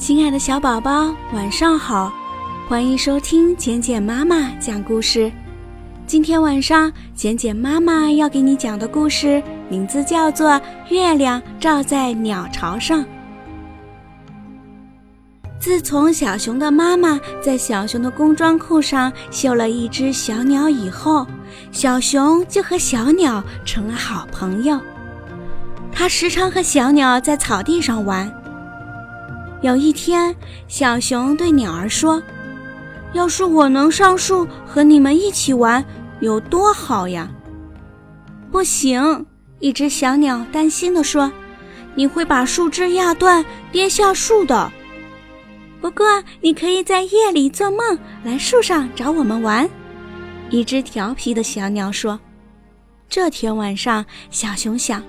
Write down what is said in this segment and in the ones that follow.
亲爱的小宝宝，晚上好！欢迎收听简简妈妈讲故事。今天晚上，简简妈妈要给你讲的故事名字叫做《月亮照在鸟巢上》。自从小熊的妈妈在小熊的工装裤上绣了一只小鸟以后，小熊就和小鸟成了好朋友。它时常和小鸟在草地上玩。有一天，小熊对鸟儿说：“要是我能上树和你们一起玩，有多好呀！”不行，一只小鸟担心地说：“你会把树枝压断，跌下树的。”不过，你可以在夜里做梦，来树上找我们玩。”一只调皮的小鸟说。这天晚上，小熊想：“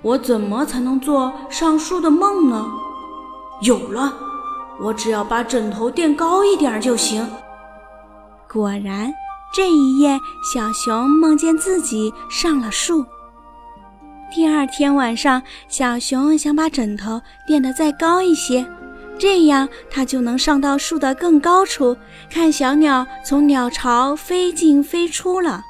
我怎么才能做上树的梦呢？”有了，我只要把枕头垫高一点就行。果然，这一夜，小熊梦见自己上了树。第二天晚上，小熊想把枕头垫得再高一些，这样它就能上到树的更高处，看小鸟从鸟巢飞进飞出了。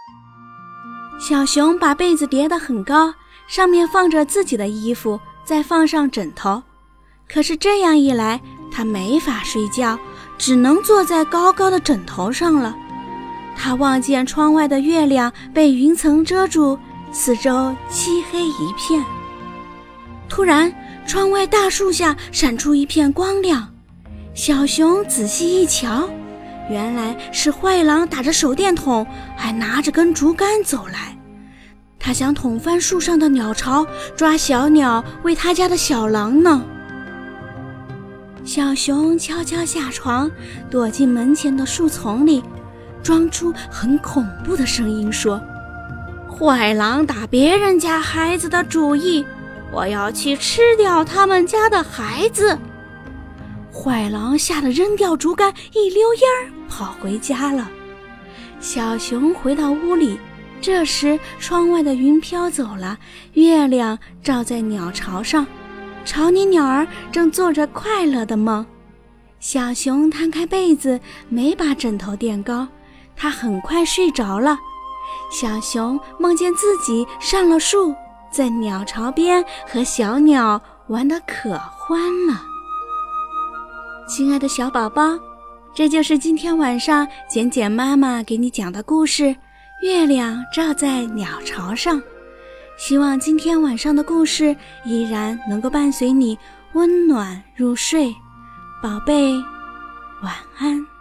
小熊把被子叠得很高，上面放着自己的衣服，再放上枕头。可是这样一来，他没法睡觉，只能坐在高高的枕头上了。他望见窗外的月亮被云层遮住，四周漆黑一片。突然，窗外大树下闪出一片光亮。小熊仔细一瞧，原来是坏狼打着手电筒，还拿着根竹竿走来。他想捅翻树上的鸟巢，抓小鸟喂他家的小狼呢。小熊悄悄下床，躲进门前的树丛里，装出很恐怖的声音说：“坏狼打别人家孩子的主意，我要去吃掉他们家的孩子。”坏狼吓得扔掉竹竿，一溜烟儿跑回家了。小熊回到屋里，这时窗外的云飘走了，月亮照在鸟巢上。巢里鸟儿正做着快乐的梦，小熊摊开被子，没把枕头垫高，它很快睡着了。小熊梦见自己上了树，在鸟巢边和小鸟玩得可欢了。亲爱的小宝宝，这就是今天晚上简简妈妈给你讲的故事《月亮照在鸟巢上》。希望今天晚上的故事依然能够伴随你温暖入睡，宝贝，晚安。